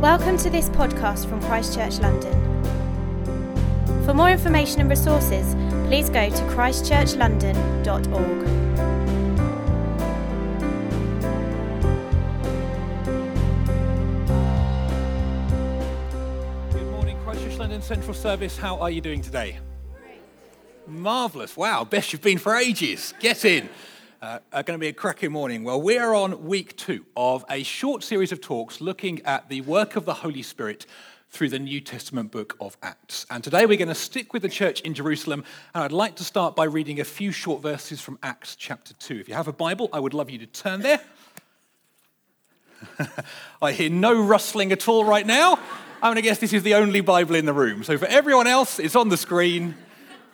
Welcome to this podcast from Christchurch London. For more information and resources, please go to christchurchlondon.org. Good morning, Christchurch London Central Service. How are you doing today? Marvellous. Wow, best you've been for ages. Get in. Uh, uh, going to be a cracking morning. Well, we are on week two of a short series of talks looking at the work of the Holy Spirit through the New Testament book of Acts. And today we're going to stick with the church in Jerusalem. And I'd like to start by reading a few short verses from Acts chapter 2. If you have a Bible, I would love you to turn there. I hear no rustling at all right now. I'm going to guess this is the only Bible in the room. So for everyone else, it's on the screen.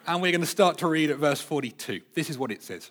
And we're going to start to read at verse 42. This is what it says.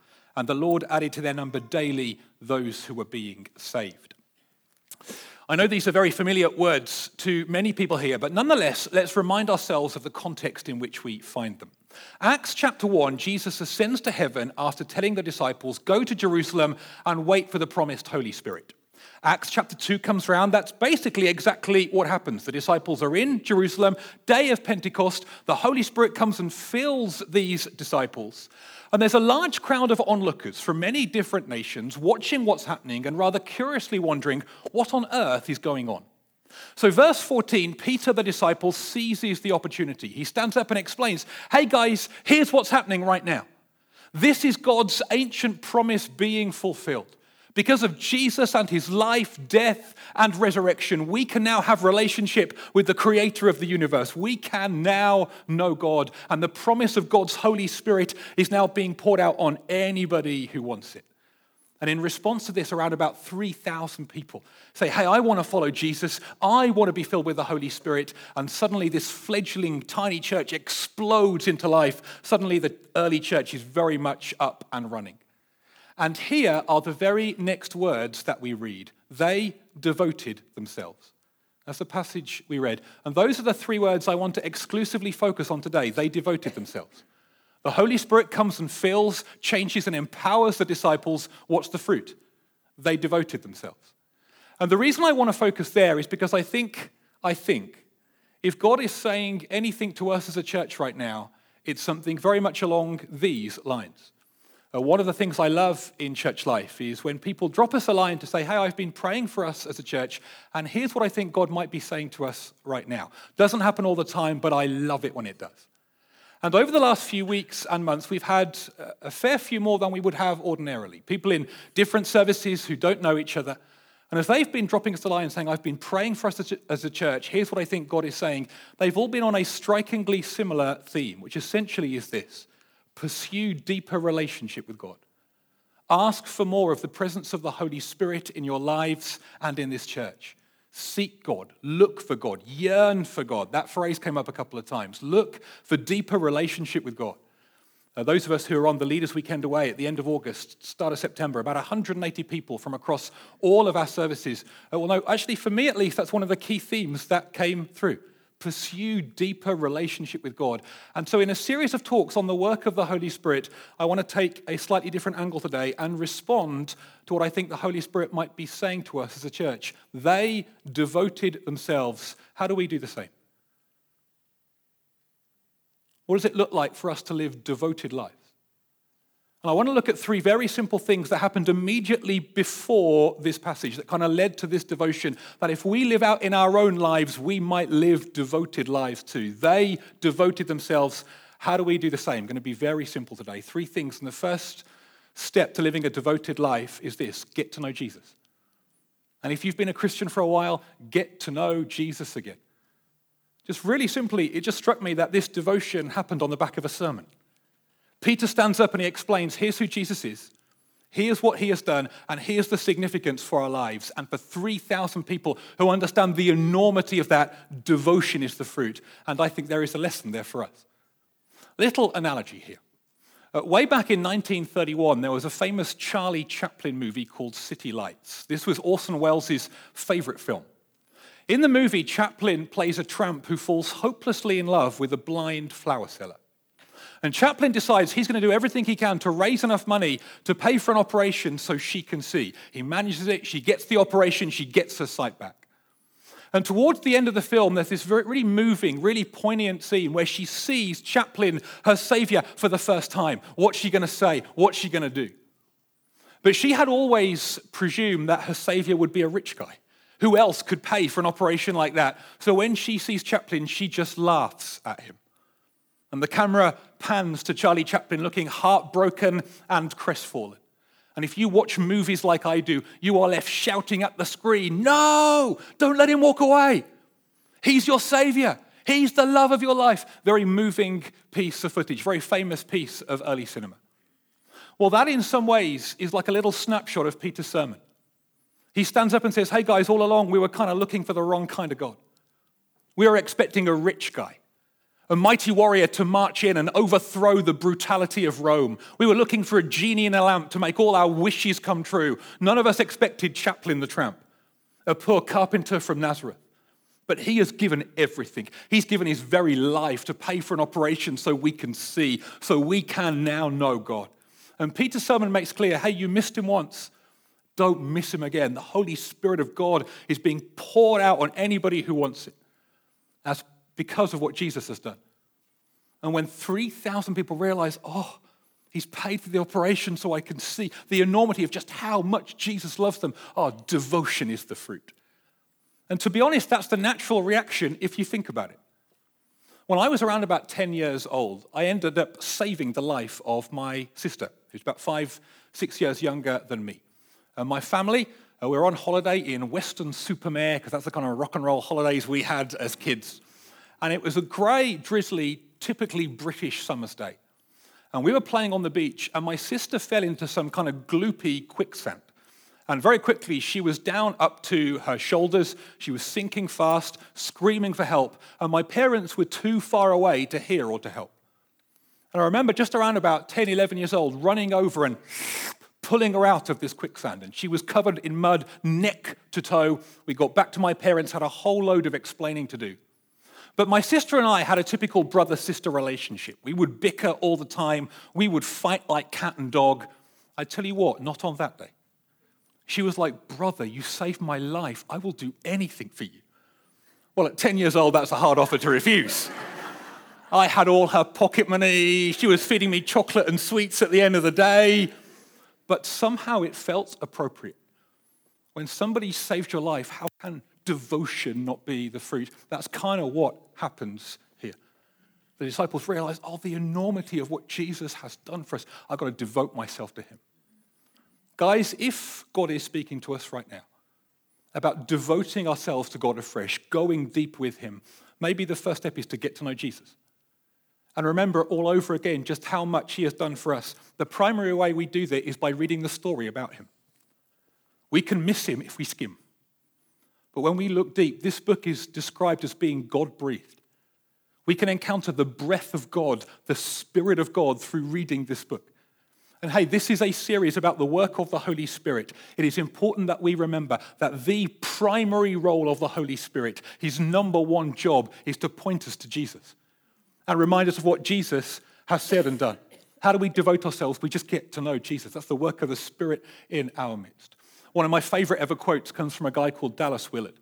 And the Lord added to their number daily those who were being saved. I know these are very familiar words to many people here, but nonetheless, let's remind ourselves of the context in which we find them. Acts chapter 1, Jesus ascends to heaven after telling the disciples, Go to Jerusalem and wait for the promised Holy Spirit. Acts chapter 2 comes around. That's basically exactly what happens. The disciples are in Jerusalem, day of Pentecost. The Holy Spirit comes and fills these disciples. And there's a large crowd of onlookers from many different nations watching what's happening and rather curiously wondering what on earth is going on. So, verse 14, Peter the disciple seizes the opportunity. He stands up and explains, Hey guys, here's what's happening right now. This is God's ancient promise being fulfilled. Because of Jesus and his life, death, and resurrection, we can now have relationship with the creator of the universe. We can now know God, and the promise of God's Holy Spirit is now being poured out on anybody who wants it. And in response to this, around about 3,000 people say, Hey, I want to follow Jesus. I want to be filled with the Holy Spirit. And suddenly, this fledgling tiny church explodes into life. Suddenly, the early church is very much up and running. And here are the very next words that we read they devoted themselves. That's the passage we read. And those are the three words I want to exclusively focus on today. They devoted themselves. The Holy Spirit comes and fills, changes, and empowers the disciples. What's the fruit? They devoted themselves. And the reason I want to focus there is because I think, I think, if God is saying anything to us as a church right now, it's something very much along these lines. Uh, one of the things I love in church life is when people drop us a line to say, Hey, I've been praying for us as a church, and here's what I think God might be saying to us right now. Doesn't happen all the time, but I love it when it does. And over the last few weeks and months, we've had a fair few more than we would have ordinarily. People in different services who don't know each other. And as they've been dropping us a line saying, I've been praying for us as a church, here's what I think God is saying, they've all been on a strikingly similar theme, which essentially is this pursue deeper relationship with God. Ask for more of the presence of the Holy Spirit in your lives and in this church. Seek God, look for God, yearn for God. That phrase came up a couple of times. Look for deeper relationship with God. Uh, those of us who are on the Leaders Weekend away at the end of August, start of September, about 180 people from across all of our services. Uh, well, actually, for me at least, that's one of the key themes that came through pursue deeper relationship with God. And so, in a series of talks on the work of the Holy Spirit, I want to take a slightly different angle today and respond to what I think the Holy Spirit might be saying to us as a church. They devoted themselves. How do we do the same? What does it look like for us to live devoted lives? And I want to look at three very simple things that happened immediately before this passage that kind of led to this devotion that if we live out in our own lives, we might live devoted lives too. They devoted themselves. How do we do the same? going to be very simple today. Three things. And the first step to living a devoted life is this get to know Jesus. And if you've been a Christian for a while, get to know Jesus again. Just really simply, it just struck me that this devotion happened on the back of a sermon. Peter stands up and he explains here's who Jesus is. Here's what he has done, and here's the significance for our lives. And for 3,000 people who understand the enormity of that, devotion is the fruit. And I think there is a lesson there for us. Little analogy here. Uh, way back in 1931, there was a famous Charlie Chaplin movie called City Lights. This was Orson Welles' favorite film. In the movie, Chaplin plays a tramp who falls hopelessly in love with a blind flower seller. And Chaplin decides he's going to do everything he can to raise enough money to pay for an operation so she can see. He manages it, she gets the operation, she gets her sight back. And towards the end of the film, there's this very, really moving, really poignant scene where she sees Chaplin, her savior, for the first time. What's she going to say? What's she going to do? But she had always presumed that her savior would be a rich guy. Who else could pay for an operation like that? So when she sees Chaplin, she just laughs at him. And the camera pans to Charlie Chaplin looking heartbroken and crestfallen. And if you watch movies like I do, you are left shouting at the screen, No, don't let him walk away. He's your savior. He's the love of your life. Very moving piece of footage, very famous piece of early cinema. Well, that in some ways is like a little snapshot of Peter's sermon. He stands up and says, Hey guys, all along we were kind of looking for the wrong kind of God. We were expecting a rich guy a mighty warrior to march in and overthrow the brutality of Rome. We were looking for a genie in a lamp to make all our wishes come true. None of us expected Chaplin the tramp, a poor carpenter from Nazareth. But he has given everything. He's given his very life to pay for an operation so we can see, so we can now know God. And Peter's sermon makes clear hey, you missed him once. Don't miss him again. The Holy Spirit of God is being poured out on anybody who wants it. As because of what Jesus has done. And when 3,000 people realize, oh, he's paid for the operation so I can see the enormity of just how much Jesus loves them, oh, devotion is the fruit. And to be honest, that's the natural reaction if you think about it. When I was around about 10 years old, I ended up saving the life of my sister, who's about five, six years younger than me. And my family, uh, we were on holiday in Weston-super-Mare because that's the kind of rock and roll holidays we had as kids. And it was a grey, drizzly, typically British summer's day. And we were playing on the beach, and my sister fell into some kind of gloopy quicksand. And very quickly, she was down up to her shoulders. She was sinking fast, screaming for help. And my parents were too far away to hear or to help. And I remember just around about 10, 11 years old, running over and pulling her out of this quicksand. And she was covered in mud, neck to toe. We got back to my parents, had a whole load of explaining to do. But my sister and I had a typical brother sister relationship. We would bicker all the time, we would fight like cat and dog. I tell you what, not on that day. She was like, Brother, you saved my life. I will do anything for you. Well, at 10 years old, that's a hard offer to refuse. I had all her pocket money. She was feeding me chocolate and sweets at the end of the day. But somehow it felt appropriate. When somebody saved your life, how can devotion not be the fruit. That's kind of what happens here. The disciples realize, oh, the enormity of what Jesus has done for us. I've got to devote myself to him. Guys, if God is speaking to us right now about devoting ourselves to God afresh, going deep with him, maybe the first step is to get to know Jesus. And remember all over again just how much he has done for us. The primary way we do that is by reading the story about him. We can miss him if we skim. But when we look deep, this book is described as being God breathed. We can encounter the breath of God, the Spirit of God, through reading this book. And hey, this is a series about the work of the Holy Spirit. It is important that we remember that the primary role of the Holy Spirit, his number one job, is to point us to Jesus and remind us of what Jesus has said and done. How do we devote ourselves? We just get to know Jesus. That's the work of the Spirit in our midst. One of my favorite ever quotes comes from a guy called Dallas Willard.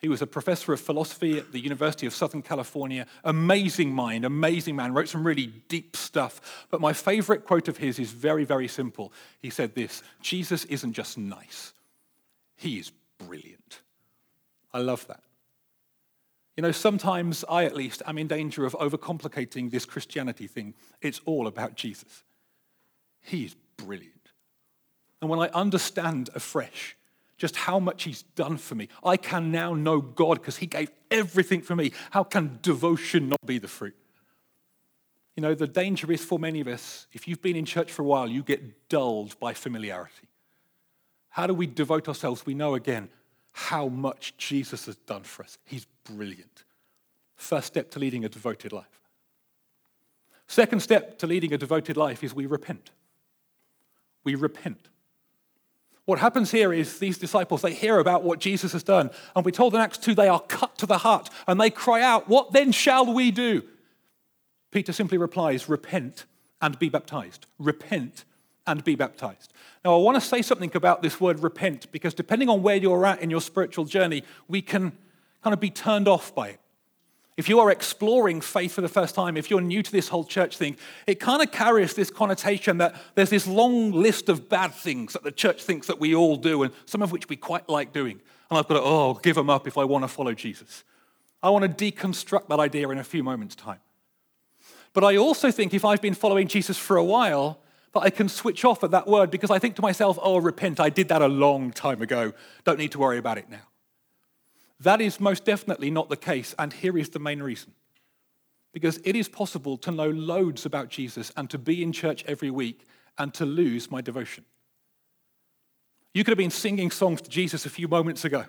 He was a professor of philosophy at the University of Southern California. Amazing mind, amazing man, wrote some really deep stuff. But my favorite quote of his is very, very simple. He said this Jesus isn't just nice, he is brilliant. I love that. You know, sometimes I, at least, am in danger of overcomplicating this Christianity thing. It's all about Jesus. He is brilliant. And when I understand afresh just how much He's done for me, I can now know God because He gave everything for me. How can devotion not be the fruit? You know, the danger is for many of us, if you've been in church for a while, you get dulled by familiarity. How do we devote ourselves? We know again how much Jesus has done for us. He's brilliant. First step to leading a devoted life. Second step to leading a devoted life is we repent. We repent. What happens here is these disciples, they hear about what Jesus has done. And we're told in Acts 2, they are cut to the heart and they cry out, What then shall we do? Peter simply replies, Repent and be baptized. Repent and be baptized. Now, I want to say something about this word repent because depending on where you're at in your spiritual journey, we can kind of be turned off by it. If you are exploring faith for the first time, if you're new to this whole church thing, it kind of carries this connotation that there's this long list of bad things that the church thinks that we all do, and some of which we quite like doing. And I've got to, oh, give them up if I want to follow Jesus. I want to deconstruct that idea in a few moments' time. But I also think if I've been following Jesus for a while, that I can switch off at that word because I think to myself, oh, repent, I did that a long time ago. Don't need to worry about it now. That is most definitely not the case, and here is the main reason. Because it is possible to know loads about Jesus and to be in church every week and to lose my devotion. You could have been singing songs to Jesus a few moments ago.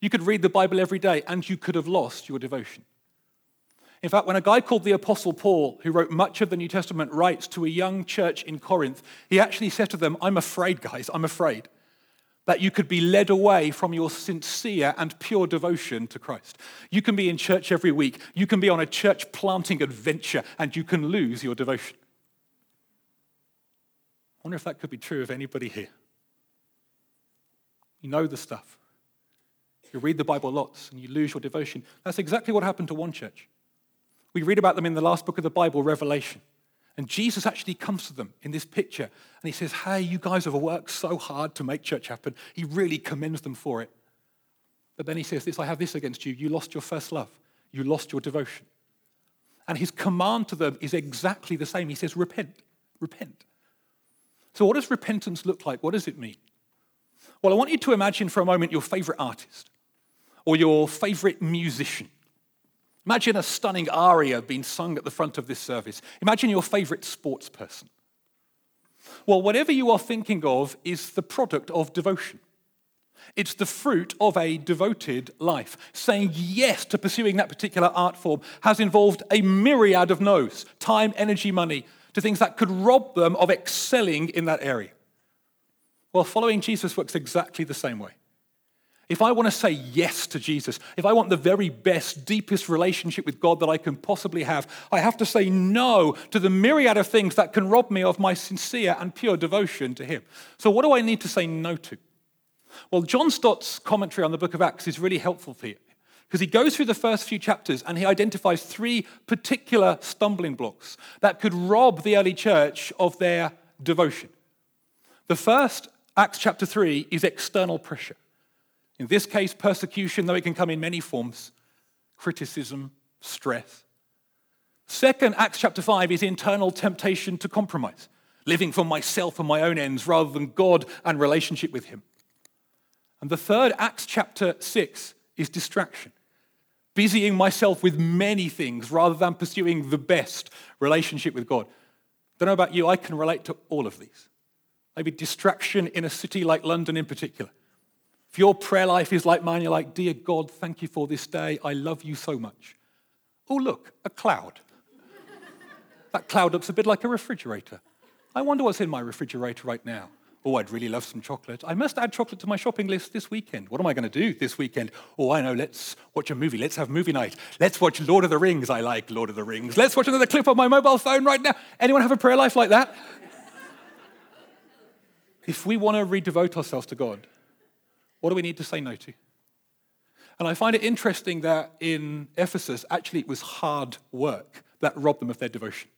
You could read the Bible every day and you could have lost your devotion. In fact, when a guy called the Apostle Paul, who wrote much of the New Testament, writes to a young church in Corinth, he actually said to them, I'm afraid, guys, I'm afraid that you could be led away from your sincere and pure devotion to Christ. You can be in church every week, you can be on a church planting adventure, and you can lose your devotion. I wonder if that could be true of anybody here. You know the stuff. You read the Bible lots and you lose your devotion. That's exactly what happened to one church. We read about them in the last book of the Bible, Revelation. And Jesus actually comes to them in this picture and he says, Hey, you guys have worked so hard to make church happen. He really commends them for it. But then he says, This, I have this against you. You lost your first love, you lost your devotion. And his command to them is exactly the same. He says, Repent, repent. So, what does repentance look like? What does it mean? Well, I want you to imagine for a moment your favorite artist or your favorite musician Imagine a stunning aria being sung at the front of this service. Imagine your favorite sports person. Well, whatever you are thinking of is the product of devotion. It's the fruit of a devoted life. Saying yes to pursuing that particular art form has involved a myriad of no's time, energy, money to things that could rob them of excelling in that area. Well, following Jesus works exactly the same way. If I want to say yes to Jesus, if I want the very best, deepest relationship with God that I can possibly have, I have to say no to the myriad of things that can rob me of my sincere and pure devotion to Him. So, what do I need to say no to? Well, John Stott's commentary on the book of Acts is really helpful for you because he goes through the first few chapters and he identifies three particular stumbling blocks that could rob the early church of their devotion. The first, Acts chapter 3, is external pressure. In this case, persecution, though it can come in many forms criticism, stress. Second, Acts chapter 5 is internal temptation to compromise, living for myself and my own ends rather than God and relationship with Him. And the third, Acts chapter 6, is distraction, busying myself with many things rather than pursuing the best relationship with God. Don't know about you, I can relate to all of these. Maybe distraction in a city like London in particular if your prayer life is like mine, you're like, Dear God, thank you for this day. I love you so much. Oh, look, a cloud. that cloud looks a bit like a refrigerator. I wonder what's in my refrigerator right now. Oh, I'd really love some chocolate. I must add chocolate to my shopping list this weekend. What am I going to do this weekend? Oh, I know. Let's watch a movie. Let's have movie night. Let's watch Lord of the Rings. I like Lord of the Rings. Let's watch another clip on my mobile phone right now. Anyone have a prayer life like that? if we want to redevote ourselves to God, what do we need to say no to? And I find it interesting that in Ephesus, actually, it was hard work that robbed them of their devotion.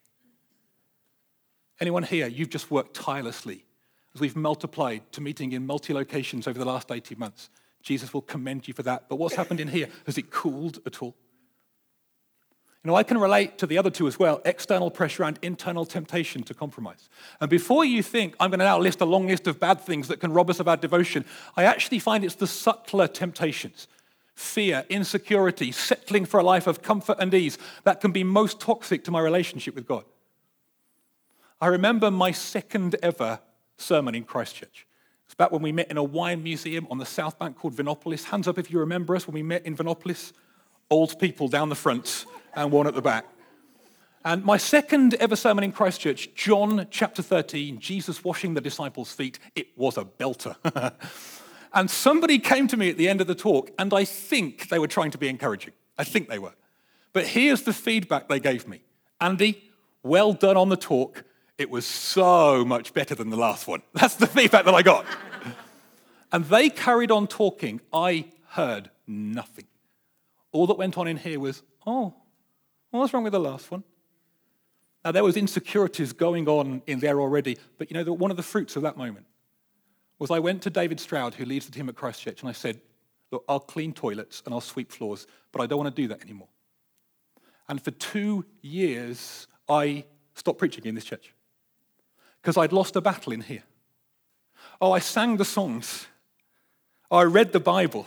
Anyone here, you've just worked tirelessly as we've multiplied to meeting in multi locations over the last 18 months. Jesus will commend you for that. But what's happened in here? Has it cooled at all? You know, I can relate to the other two as well external pressure and internal temptation to compromise. And before you think I'm going to now list a long list of bad things that can rob us of our devotion, I actually find it's the subtler temptations. fear, insecurity, settling for a life of comfort and ease that can be most toxic to my relationship with God. I remember my second ever sermon in Christchurch. It's back when we met in a wine museum on the South Bank called Vinopolis. Hands up if you remember us when we met in Vinopolis. Old people down the front and one at the back. And my second ever sermon in Christchurch, John chapter 13, Jesus washing the disciples' feet, it was a belter. and somebody came to me at the end of the talk, and I think they were trying to be encouraging. I think they were. But here's the feedback they gave me Andy, well done on the talk. It was so much better than the last one. That's the feedback that I got. and they carried on talking. I heard nothing. All that went on in here was, oh, what's wrong with the last one? Now, there was insecurities going on in there already, but you know, one of the fruits of that moment was I went to David Stroud, who leads the team at Christchurch, and I said, look, I'll clean toilets and I'll sweep floors, but I don't want to do that anymore. And for two years, I stopped preaching in this church because I'd lost a battle in here. Oh, I sang the songs. I read the Bible.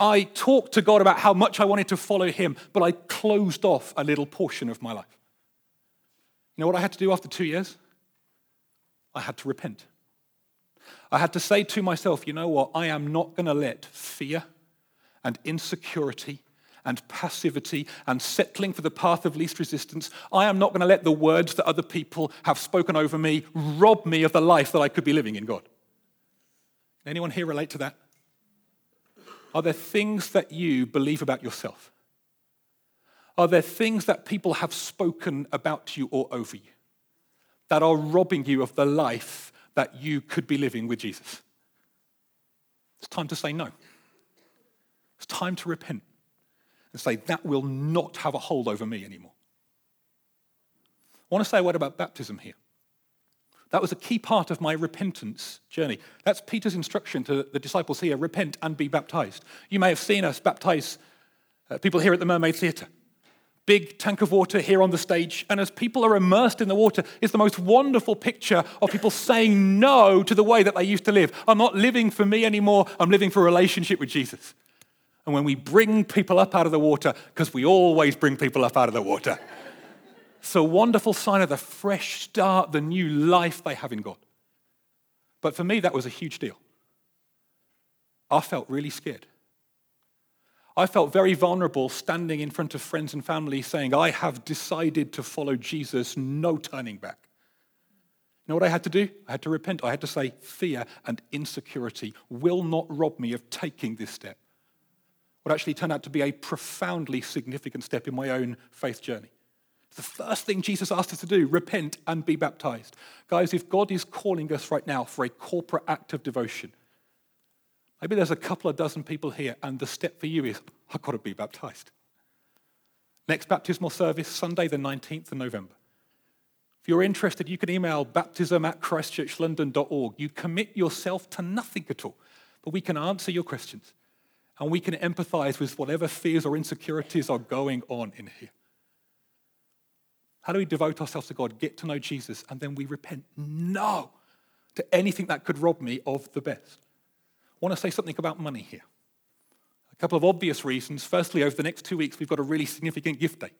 I talked to God about how much I wanted to follow Him, but I closed off a little portion of my life. You know what I had to do after two years? I had to repent. I had to say to myself, you know what? I am not going to let fear and insecurity and passivity and settling for the path of least resistance. I am not going to let the words that other people have spoken over me rob me of the life that I could be living in God. Anyone here relate to that? Are there things that you believe about yourself? Are there things that people have spoken about you or over you that are robbing you of the life that you could be living with Jesus? It's time to say no. It's time to repent and say, that will not have a hold over me anymore. I want to say a word about baptism here. That was a key part of my repentance journey. That's Peter's instruction to the disciples here repent and be baptized. You may have seen us baptize uh, people here at the Mermaid Theatre. Big tank of water here on the stage, and as people are immersed in the water, it's the most wonderful picture of people saying no to the way that they used to live. I'm not living for me anymore, I'm living for a relationship with Jesus. And when we bring people up out of the water, because we always bring people up out of the water, it's a wonderful sign of the fresh start, the new life they have in God. But for me, that was a huge deal. I felt really scared. I felt very vulnerable standing in front of friends and family saying, I have decided to follow Jesus, no turning back. You know what I had to do? I had to repent. I had to say, fear and insecurity will not rob me of taking this step what actually turned out to be a profoundly significant step in my own faith journey. The first thing Jesus asked us to do, repent and be baptized. Guys, if God is calling us right now for a corporate act of devotion, maybe there's a couple of dozen people here, and the step for you is, I've got to be baptized. Next baptismal service, Sunday, the 19th of November. If you're interested, you can email baptism at christchurchlondon.org. You commit yourself to nothing at all, but we can answer your questions and we can empathize with whatever fears or insecurities are going on in here. How do we devote ourselves to God, get to know Jesus, and then we repent? No to anything that could rob me of the best. I want to say something about money here. A couple of obvious reasons. Firstly, over the next two weeks, we've got a really significant gift day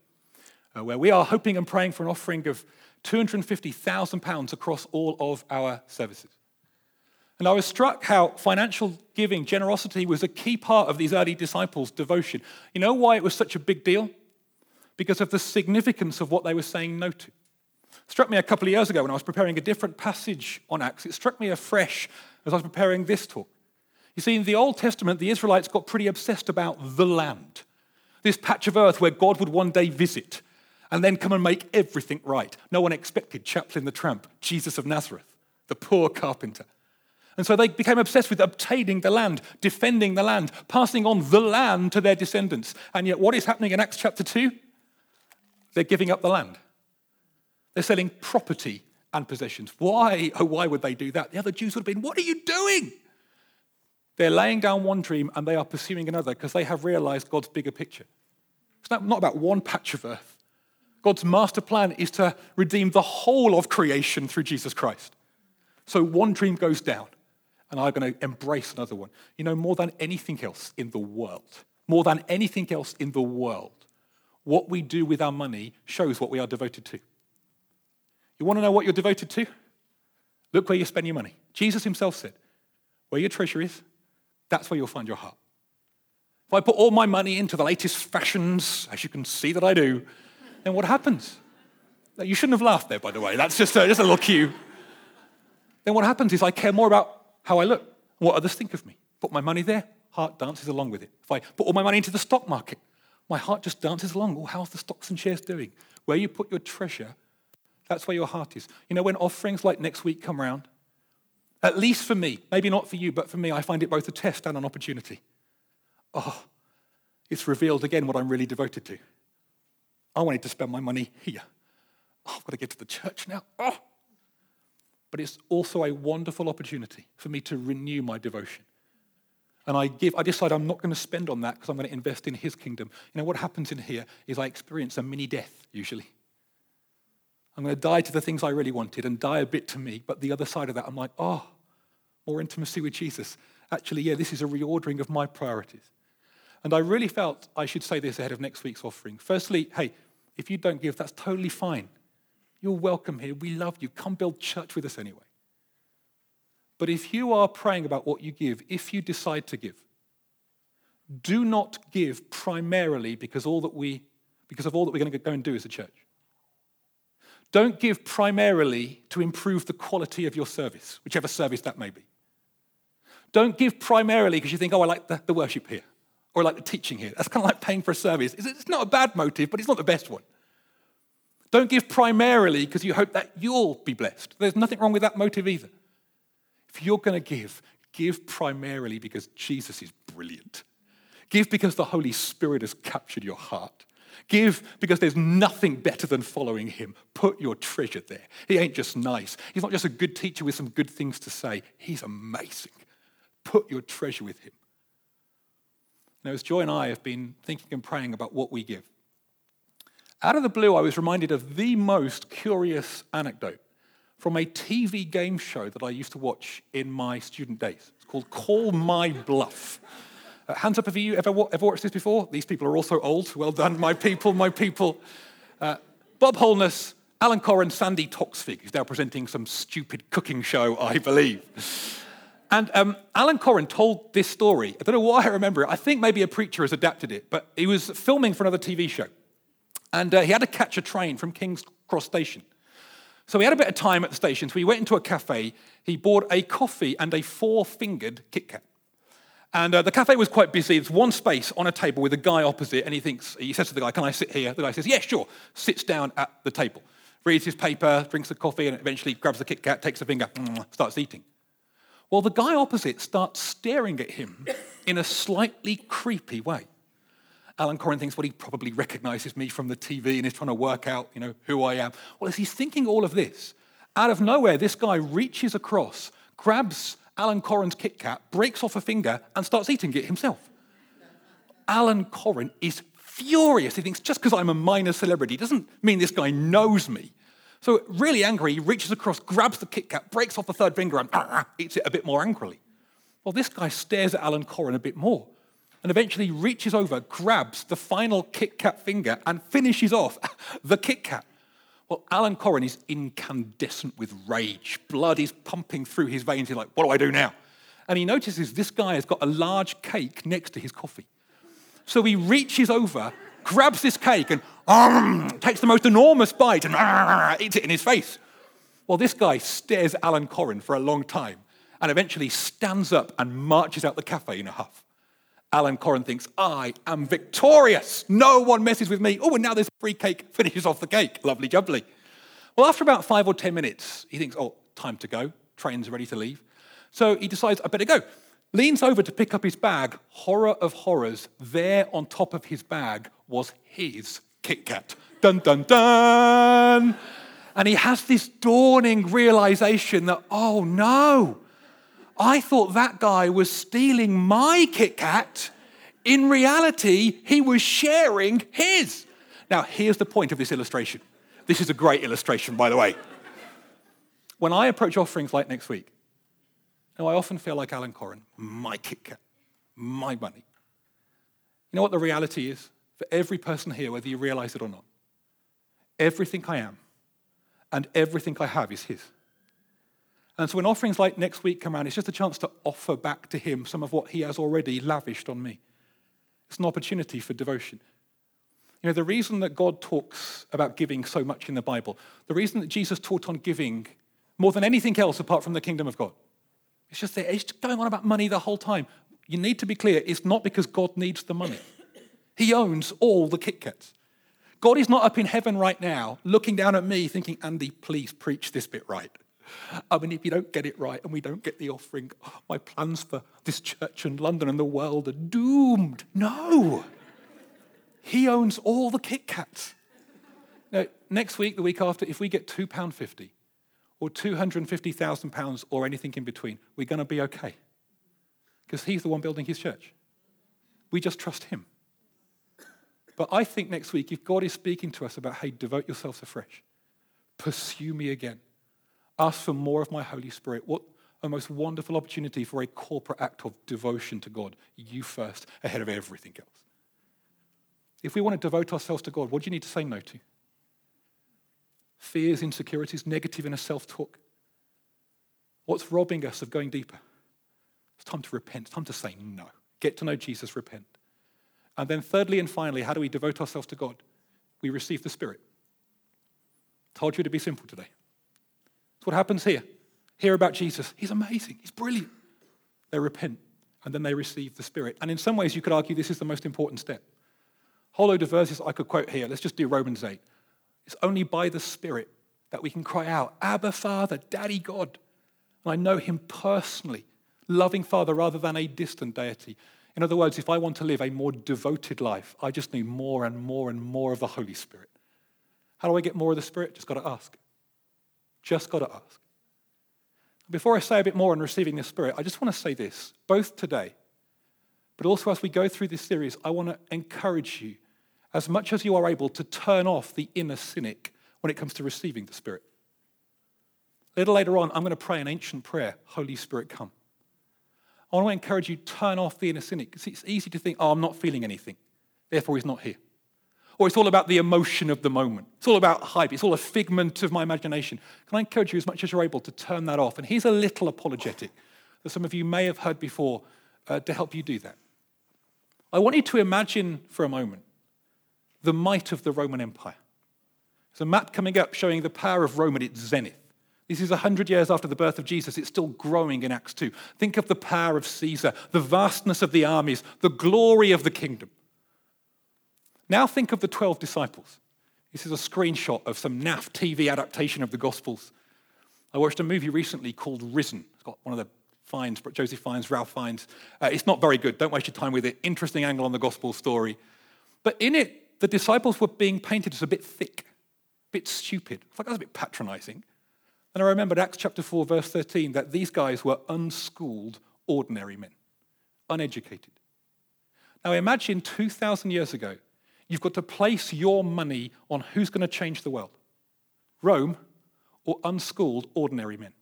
uh, where we are hoping and praying for an offering of £250,000 across all of our services. And I was struck how financial giving, generosity, was a key part of these early disciples' devotion. You know why it was such a big deal? Because of the significance of what they were saying no to. Struck me a couple of years ago when I was preparing a different passage on Acts. It struck me afresh as I was preparing this talk. You see, in the Old Testament, the Israelites got pretty obsessed about the land, this patch of earth where God would one day visit and then come and make everything right. No one expected Chaplin the Tramp, Jesus of Nazareth, the poor carpenter. And so they became obsessed with obtaining the land, defending the land, passing on the land to their descendants. And yet, what is happening in Acts chapter 2? They're giving up the land. They're selling property and possessions. Why? Oh, why would they do that? The other Jews would have been, What are you doing? They're laying down one dream and they are pursuing another because they have realized God's bigger picture. It's not, not about one patch of earth. God's master plan is to redeem the whole of creation through Jesus Christ. So one dream goes down and I'm going to embrace another one. You know, more than anything else in the world, more than anything else in the world, what we do with our money shows what we are devoted to. You want to know what you're devoted to? Look where you spend your money. Jesus himself said, Where your treasure is, that's where you'll find your heart. If I put all my money into the latest fashions, as you can see that I do, then what happens? You shouldn't have laughed there, by the way. That's just a, just a little cue. Then what happens is I care more about how I look, what others think of me. Put my money there, heart dances along with it. If I put all my money into the stock market, my heart just dances along. Oh, how's the stocks and shares doing? Where you put your treasure, that's where your heart is. You know, when offerings like next week come around, at least for me, maybe not for you, but for me, I find it both a test and an opportunity. Oh, it's revealed again what I'm really devoted to. I wanted to spend my money here. Oh, I've got to get to the church now. Oh. But it's also a wonderful opportunity for me to renew my devotion. And I give, I decide I'm not going to spend on that because I'm going to invest in his kingdom. You know, what happens in here is I experience a mini death, usually. I'm going to die to the things I really wanted and die a bit to me. But the other side of that, I'm like, oh, more intimacy with Jesus. Actually, yeah, this is a reordering of my priorities. And I really felt I should say this ahead of next week's offering. Firstly, hey, if you don't give, that's totally fine. You're welcome here. We love you. Come build church with us anyway. But if you are praying about what you give, if you decide to give, do not give primarily because, all that we, because of all that we're going to go and do as a church. Don't give primarily to improve the quality of your service, whichever service that may be. Don't give primarily because you think, oh, I like the, the worship here or I like the teaching here. That's kind of like paying for a service. It's not a bad motive, but it's not the best one. Don't give primarily because you hope that you'll be blessed. There's nothing wrong with that motive either. If you're going to give, give primarily because Jesus is brilliant. Give because the Holy Spirit has captured your heart. Give because there's nothing better than following him. Put your treasure there. He ain't just nice. He's not just a good teacher with some good things to say. He's amazing. Put your treasure with him. Now, as Joy and I have been thinking and praying about what we give, out of the blue, I was reminded of the most curious anecdote from a TV game show that I used to watch in my student days. It's called Call My Bluff. Uh, hands up, have you ever, ever watched this before? These people are also old. Well done, my people, my people. Uh, Bob Holness, Alan Coren, Sandi Toksvig, who's now presenting some stupid cooking show, I believe. And um, Alan Coren told this story. I don't know why I remember it. I think maybe a preacher has adapted it, but he was filming for another TV show. And uh, he had to catch a train from King's Cross Station. So we had a bit of time at the station, so he went into a cafe. He bought a coffee and a four fingered Kit Kat. And uh, the cafe was quite busy. There's one space on a table with a guy opposite, and he thinks, he says to the guy, Can I sit here? The guy says, Yeah, sure. Sits down at the table, reads his paper, drinks the coffee, and eventually grabs the Kit Kat, takes a finger, starts eating. Well, the guy opposite starts staring at him in a slightly creepy way. Alan Coren thinks, well, he probably recognizes me from the TV and is trying to work out, you know, who I am. Well, as he's thinking all of this, out of nowhere, this guy reaches across, grabs Alan Coren's Kit Kat, breaks off a finger, and starts eating it himself. Alan Coren is furious. He thinks, just because I'm a minor celebrity doesn't mean this guy knows me. So, really angry, he reaches across, grabs the Kit Kat, breaks off the third finger, and ah, eats it a bit more angrily. Well, this guy stares at Alan Coren a bit more and eventually reaches over, grabs the final Kit Kat finger, and finishes off the Kit Kat. Well, Alan Coren is incandescent with rage. Blood is pumping through his veins. He's like, What do I do now? And he notices this guy has got a large cake next to his coffee. So he reaches over, grabs this cake, and um, takes the most enormous bite and uh, eats it in his face. Well, this guy stares Alan Coren for a long time and eventually stands up and marches out the cafe in a huff. Alan Coren thinks, I am victorious. No one messes with me. Oh, and now there's free cake. Finishes off the cake. Lovely jubbly. Well, after about five or 10 minutes, he thinks, oh, time to go. Train's ready to leave. So he decides, I better go. Leans over to pick up his bag. Horror of horrors, there on top of his bag was his Kit Kat. Dun, dun, dun. And he has this dawning realization that, oh no, I thought that guy was stealing my Kit Kat. In reality, he was sharing his. Now, here's the point of this illustration. This is a great illustration, by the way. When I approach offerings like next week, Now, I often feel like Alan Coren, my Kit Kat, my money. You know what the reality is? For every person here, whether you realize it or not, everything I am and everything I have is His. And so when offerings like next week come around, it's just a chance to offer back to Him some of what He has already lavished on me. It's an opportunity for devotion. You know, the reason that God talks about giving so much in the Bible, the reason that Jesus taught on giving more than anything else apart from the kingdom of God, it's just that it's going on about money the whole time. You need to be clear, it's not because God needs the money. He owns all the Kit Kats. God is not up in heaven right now looking down at me thinking, Andy, please preach this bit right. I mean, if you don't get it right and we don't get the offering, my plans for this church and London and the world are doomed. No. He owns all the Kit Kats. Now, next week, the week after, if we get £2.50 or £250,000 or anything in between, we're going to be okay. Because he's the one building his church. We just trust him. But I think next week, if God is speaking to us about, hey, devote yourselves afresh, pursue me again, ask for more of my Holy Spirit, what a most wonderful opportunity for a corporate act of devotion to God, you first, ahead of everything else. If we want to devote ourselves to God, what do you need to say no to? Fears, insecurities, negative inner self talk. What's robbing us of going deeper? It's time to repent. It's time to say no. Get to know Jesus, repent. And then, thirdly and finally, how do we devote ourselves to God? We receive the Spirit. Told you to be simple today. What happens here. Hear about Jesus. He's amazing. He's brilliant. They repent and then they receive the Spirit. And in some ways, you could argue this is the most important step. Whole load of verses I could quote here. Let's just do Romans 8. It's only by the Spirit that we can cry out, Abba, Father, Daddy God. And I know Him personally, loving Father rather than a distant deity. In other words, if I want to live a more devoted life, I just need more and more and more of the Holy Spirit. How do I get more of the Spirit? Just got to ask. Just got to ask. Before I say a bit more on receiving the Spirit, I just want to say this, both today, but also as we go through this series, I want to encourage you, as much as you are able, to turn off the inner cynic when it comes to receiving the Spirit. A little later on, I'm going to pray an ancient prayer Holy Spirit, come. I want to encourage you, turn off the inner cynic. It's easy to think, oh, I'm not feeling anything, therefore he's not here or it's all about the emotion of the moment. It's all about hype. It's all a figment of my imagination. Can I encourage you as much as you're able to turn that off? And here's a little apologetic that some of you may have heard before uh, to help you do that. I want you to imagine for a moment the might of the Roman Empire. There's a map coming up showing the power of Rome at its zenith. This is 100 years after the birth of Jesus. It's still growing in Acts 2. Think of the power of Caesar, the vastness of the armies, the glory of the kingdom. Now think of the 12 disciples. This is a screenshot of some NAF TV adaptation of the Gospels. I watched a movie recently called Risen. It's got one of the Fiennes, Josie Fiennes, Ralph Fiennes. Uh, it's not very good. Don't waste your time with it. Interesting angle on the Gospel story. But in it, the disciples were being painted as a bit thick, a bit stupid. It's like that's a bit patronizing. And I remembered Acts chapter 4, verse 13, that these guys were unschooled, ordinary men, uneducated. Now imagine 2,000 years ago, You've got to place your money on who's going to change the world Rome or unschooled ordinary men.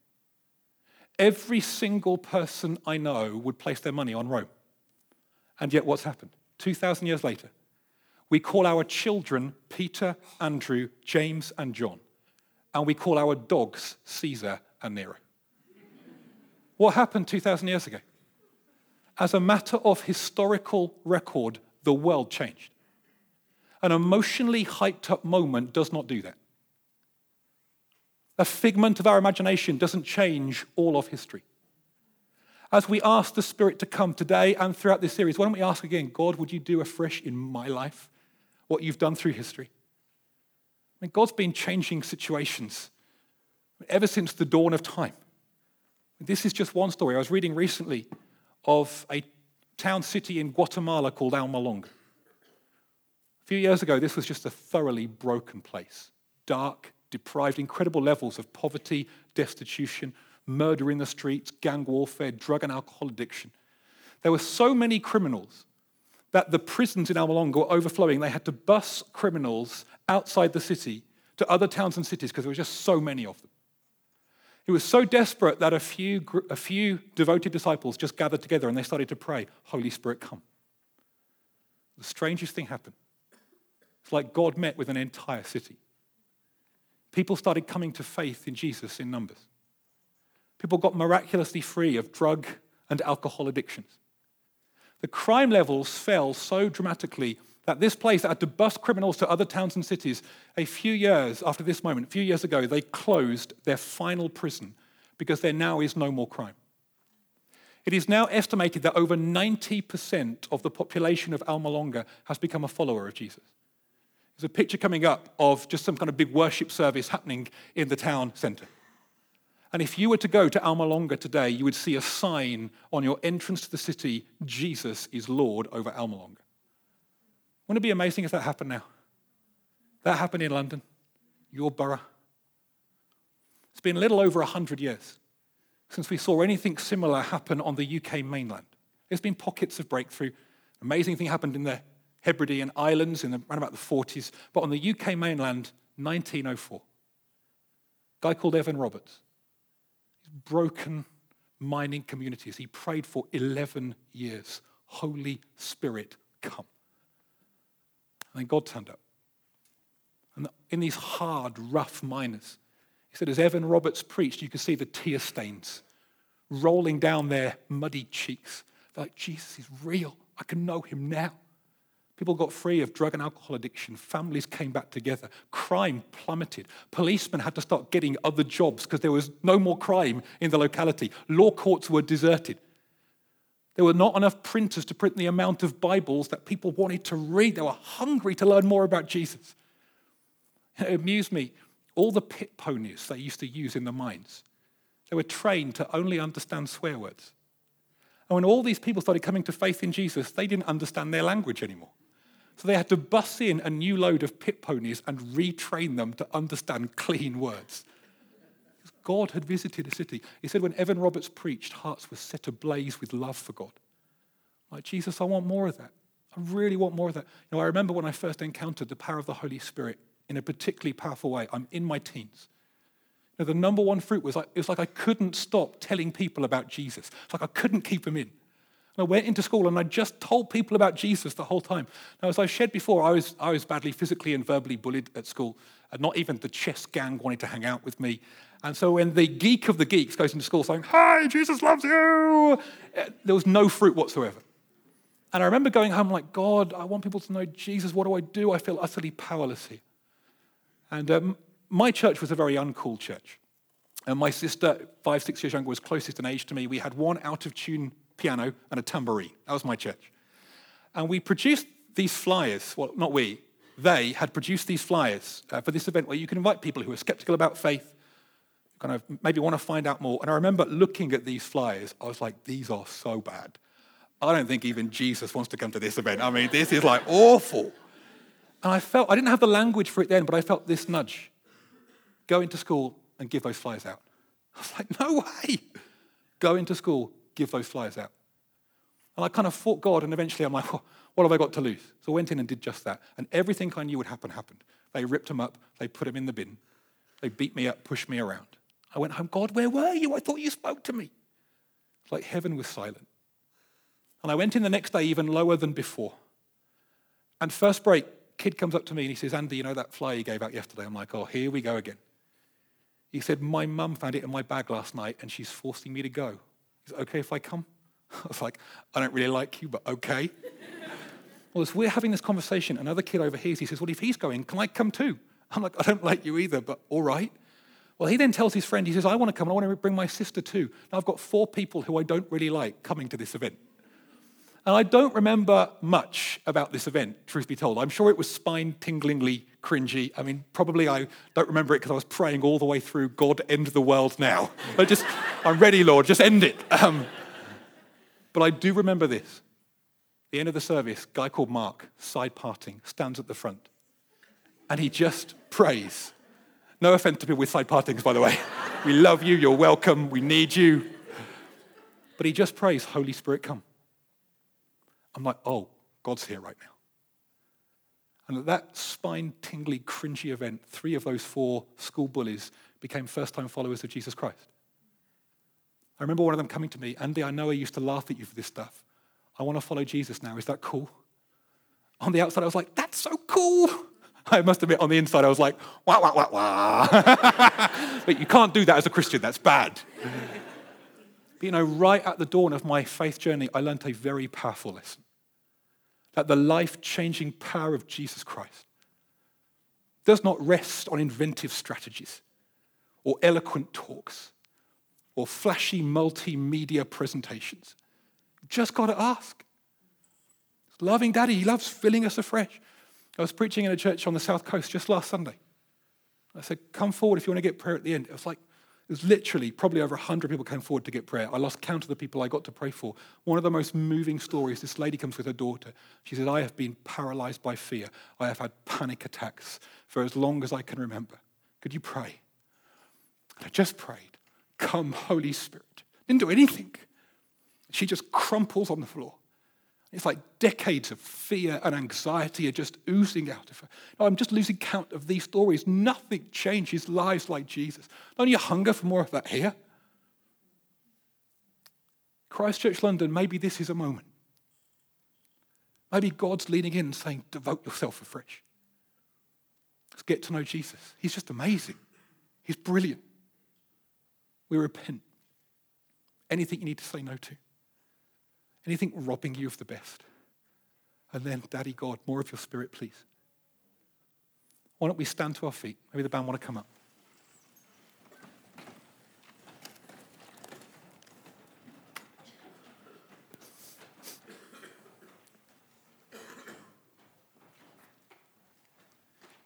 Every single person I know would place their money on Rome. And yet, what's happened? 2,000 years later, we call our children Peter, Andrew, James, and John. And we call our dogs Caesar and Nero. what happened 2,000 years ago? As a matter of historical record, the world changed. An emotionally hyped up moment does not do that. A figment of our imagination doesn't change all of history. As we ask the Spirit to come today and throughout this series, why don't we ask again, God, would you do afresh in my life what you've done through history? I mean, God's been changing situations ever since the dawn of time. This is just one story. I was reading recently of a town city in Guatemala called Almolonga. A few years ago, this was just a thoroughly broken place dark, deprived, incredible levels of poverty, destitution, murder in the streets, gang warfare, drug and alcohol addiction. There were so many criminals that the prisons in Almolonga were overflowing. They had to bus criminals outside the city to other towns and cities because there were just so many of them. It was so desperate that a few, a few devoted disciples just gathered together and they started to pray, Holy Spirit, come. The strangest thing happened. It's like God met with an entire city. People started coming to faith in Jesus in numbers. People got miraculously free of drug and alcohol addictions. The crime levels fell so dramatically that this place had to bus criminals to other towns and cities, a few years after this moment, a few years ago, they closed their final prison because there now is no more crime. It is now estimated that over 90% of the population of Almolonga has become a follower of Jesus. There's a picture coming up of just some kind of big worship service happening in the town centre. And if you were to go to Almolonga today, you would see a sign on your entrance to the city Jesus is Lord over Almolonga. Wouldn't it be amazing if that happened now? That happened in London, your borough. It's been a little over 100 years since we saw anything similar happen on the UK mainland. There's been pockets of breakthrough. Amazing thing happened in the Hebridean Islands in the, around about the 40s, but on the UK mainland, 1904. A guy called Evan Roberts. Broken mining communities. He prayed for 11 years. Holy Spirit, come. And then God turned up. And in these hard, rough miners, he said, as Evan Roberts preached, you could see the tear stains rolling down their muddy cheeks. They're like, Jesus is real. I can know him now. People got free of drug and alcohol addiction. Families came back together. Crime plummeted. Policemen had to start getting other jobs because there was no more crime in the locality. Law courts were deserted. There were not enough printers to print the amount of Bibles that people wanted to read. They were hungry to learn more about Jesus. It amused me. All the pit ponies they used to use in the mines, they were trained to only understand swear words. And when all these people started coming to faith in Jesus, they didn't understand their language anymore. So they had to bus in a new load of pit ponies and retrain them to understand clean words. God had visited a city. He said when Evan Roberts preached, hearts were set ablaze with love for God. Like, Jesus, I want more of that. I really want more of that. You know, I remember when I first encountered the power of the Holy Spirit in a particularly powerful way. I'm in my teens. You know, the number one fruit was like, it was like I couldn't stop telling people about Jesus. It's like I couldn't keep them in. And I went into school and I just told people about Jesus the whole time. Now, as I've shared before, I was, I was badly physically and verbally bullied at school. And not even the chess gang wanted to hang out with me. And so when the geek of the geeks goes into school saying, Hi, Jesus loves you, eh, there was no fruit whatsoever. And I remember going home like, God, I want people to know Jesus. What do I do? I feel utterly powerless here. And um, my church was a very uncool church. And my sister, five, six years younger, was closest in age to me. We had one out of tune piano and a tambourine. That was my church. And we produced these flyers. Well, not we, they had produced these flyers uh, for this event where you can invite people who are skeptical about faith, kind of maybe want to find out more. And I remember looking at these flyers, I was like, these are so bad. I don't think even Jesus wants to come to this event. I mean, this is like awful. And I felt, I didn't have the language for it then, but I felt this nudge go into school and give those flyers out. I was like, no way. Go into school, give those flyers out. And I kind of fought God, and eventually I'm like, what have I got to lose? So I went in and did just that. And everything I knew would happen happened. They ripped them up, they put them in the bin, they beat me up, pushed me around. I went home, God, where were you? I thought you spoke to me. It's like heaven was silent. And I went in the next day even lower than before. And first break, kid comes up to me and he says, Andy, you know that flyer you gave out yesterday? I'm like, oh, here we go again. He said, my mum found it in my bag last night and she's forcing me to go. Is it okay if I come? I was like, I don't really like you, but okay. well, as we're having this conversation, another kid overhears, he says, well, if he's going, can I come too? I'm like, I don't like you either, but all right. Well, he then tells his friend, he says, I want to come, I want to bring my sister too. Now, I've got four people who I don't really like coming to this event. And I don't remember much about this event, truth be told. I'm sure it was spine tinglingly cringy. I mean, probably I don't remember it because I was praying all the way through, God, end the world now. I just, I'm ready, Lord, just end it. Um, but I do remember this. The end of the service, guy called Mark, side parting, stands at the front. And he just prays no offense to people with side partings, by the way. we love you, you're welcome, we need you. But he just prays, Holy Spirit, come. I'm like, oh, God's here right now. And at that spine tingly, cringy event, three of those four school bullies became first time followers of Jesus Christ. I remember one of them coming to me, Andy, I know I used to laugh at you for this stuff. I want to follow Jesus now. Is that cool? On the outside, I was like, that's so cool. I must admit, on the inside, I was like, wah, wah, wah, wah. but you can't do that as a Christian, that's bad. but you know, right at the dawn of my faith journey, I learned a very powerful lesson that the life changing power of Jesus Christ does not rest on inventive strategies or eloquent talks or flashy multimedia presentations. Just got to ask. Loving daddy, he loves filling us afresh. I was preaching in a church on the south coast just last Sunday. I said, Come forward if you want to get prayer at the end. It was like, it was literally probably over 100 people came forward to get prayer. I lost count of the people I got to pray for. One of the most moving stories this lady comes with her daughter. She said, I have been paralyzed by fear. I have had panic attacks for as long as I can remember. Could you pray? And I just prayed, Come, Holy Spirit. Didn't do anything. She just crumples on the floor. It's like decades of fear and anxiety are just oozing out of her. No, I'm just losing count of these stories. Nothing changes lives like Jesus. Don't you hunger for more of that here? Christchurch London, maybe this is a moment. Maybe God's leaning in and saying, devote yourself afresh. Let's get to know Jesus. He's just amazing. He's brilliant. We repent. Anything you need to say no to. Anything robbing you of the best. And then, Daddy God, more of your spirit, please. Why don't we stand to our feet? Maybe the band want to come up.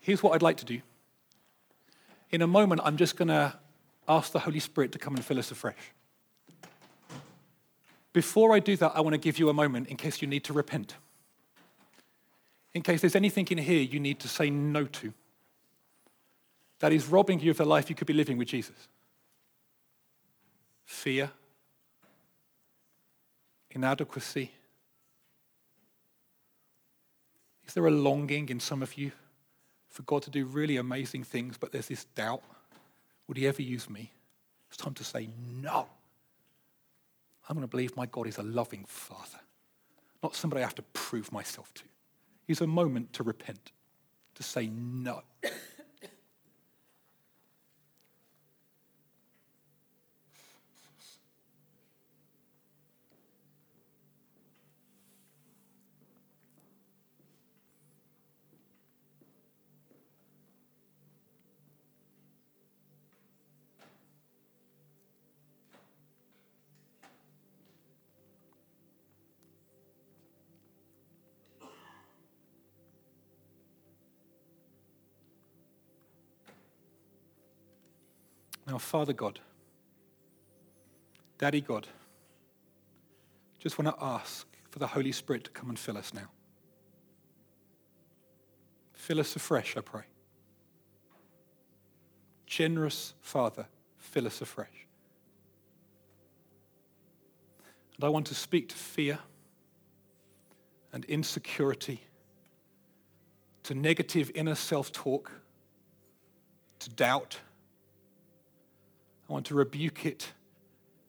Here's what I'd like to do. In a moment, I'm just going to ask the Holy Spirit to come and fill us afresh. Before I do that, I want to give you a moment in case you need to repent. In case there's anything in here you need to say no to that is robbing you of the life you could be living with Jesus. Fear, inadequacy. Is there a longing in some of you for God to do really amazing things, but there's this doubt? Would he ever use me? It's time to say no. I'm going to believe my God is a loving Father, not somebody I have to prove myself to. He's a moment to repent, to say no. Father God, Daddy God, just want to ask for the Holy Spirit to come and fill us now. Fill us afresh, I pray. Generous Father, fill us afresh. And I want to speak to fear and insecurity, to negative inner self talk, to doubt I want to rebuke it.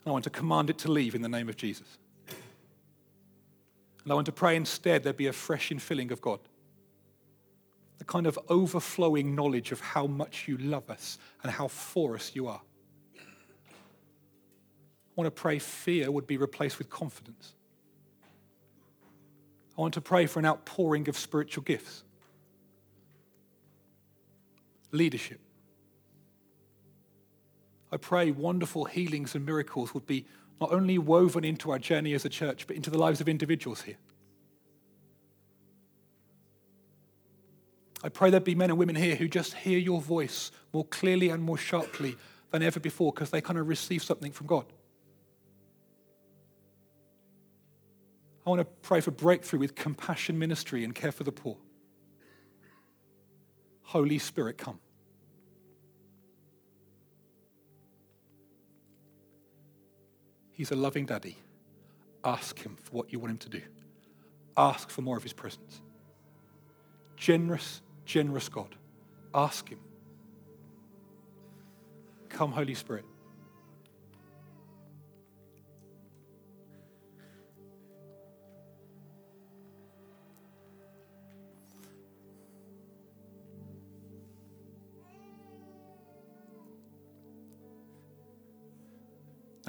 I want to command it to leave in the name of Jesus. And I want to pray instead there be a fresh infilling of God. The kind of overflowing knowledge of how much you love us and how for us you are. I want to pray fear would be replaced with confidence. I want to pray for an outpouring of spiritual gifts, leadership, I pray wonderful healings and miracles would be not only woven into our journey as a church, but into the lives of individuals here. I pray there'd be men and women here who just hear your voice more clearly and more sharply than ever before because they kind of receive something from God. I want to pray for breakthrough with compassion ministry and care for the poor. Holy Spirit, come. He's a loving daddy. Ask him for what you want him to do. Ask for more of his presence. Generous, generous God. Ask him. come, Holy Spirit.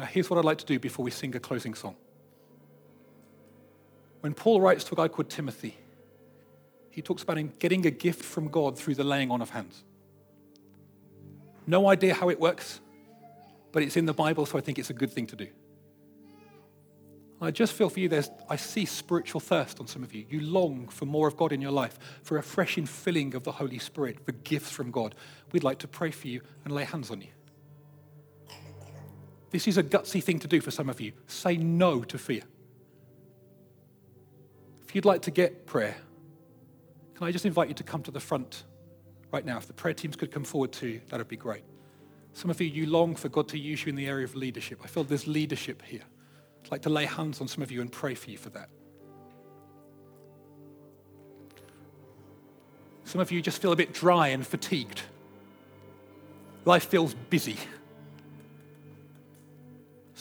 Now, here's what I'd like to do before we sing a closing song. When Paul writes to a guy called Timothy, he talks about him getting a gift from God through the laying on of hands. No idea how it works, but it's in the Bible, so I think it's a good thing to do. I just feel for you, there's, I see spiritual thirst on some of you. You long for more of God in your life, for a fresh infilling of the Holy Spirit, for gifts from God. We'd like to pray for you and lay hands on you. This is a gutsy thing to do for some of you. Say no to fear. If you'd like to get prayer, can I just invite you to come to the front right now? If the prayer teams could come forward too, that would be great. Some of you, you long for God to use you in the area of leadership. I feel there's leadership here. I'd like to lay hands on some of you and pray for you for that. Some of you just feel a bit dry and fatigued. Life feels busy.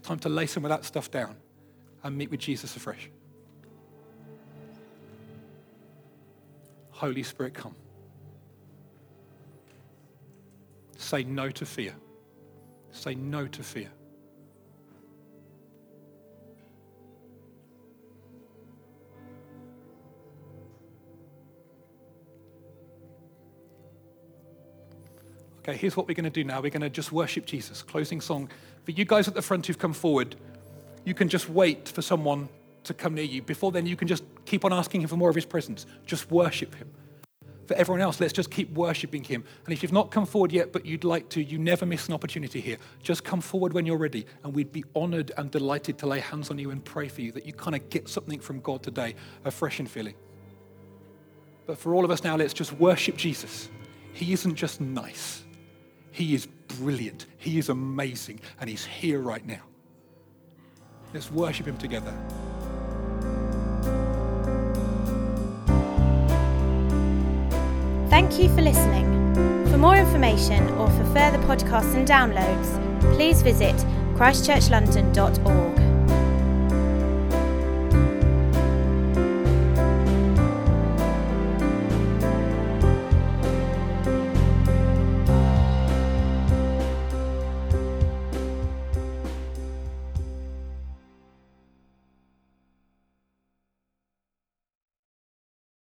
It's time to lay some of that stuff down and meet with Jesus afresh. Holy Spirit, come. Say no to fear. Say no to fear. Okay, here's what we're going to do now. We're going to just worship Jesus. Closing song. For you guys at the front who've come forward, you can just wait for someone to come near you. Before then, you can just keep on asking Him for more of His presence. Just worship Him. For everyone else, let's just keep worshiping Him. And if you've not come forward yet, but you'd like to, you never miss an opportunity here. Just come forward when you're ready, and we'd be honored and delighted to lay hands on you and pray for you that you kind of get something from God today, a fresh and feeling. But for all of us now, let's just worship Jesus. He isn't just nice, He is brilliant, He is amazing, and He's here right now. Let's worship Him together. Thank you for listening. For more information or for further podcasts and downloads, please visit christchurchlondon.org.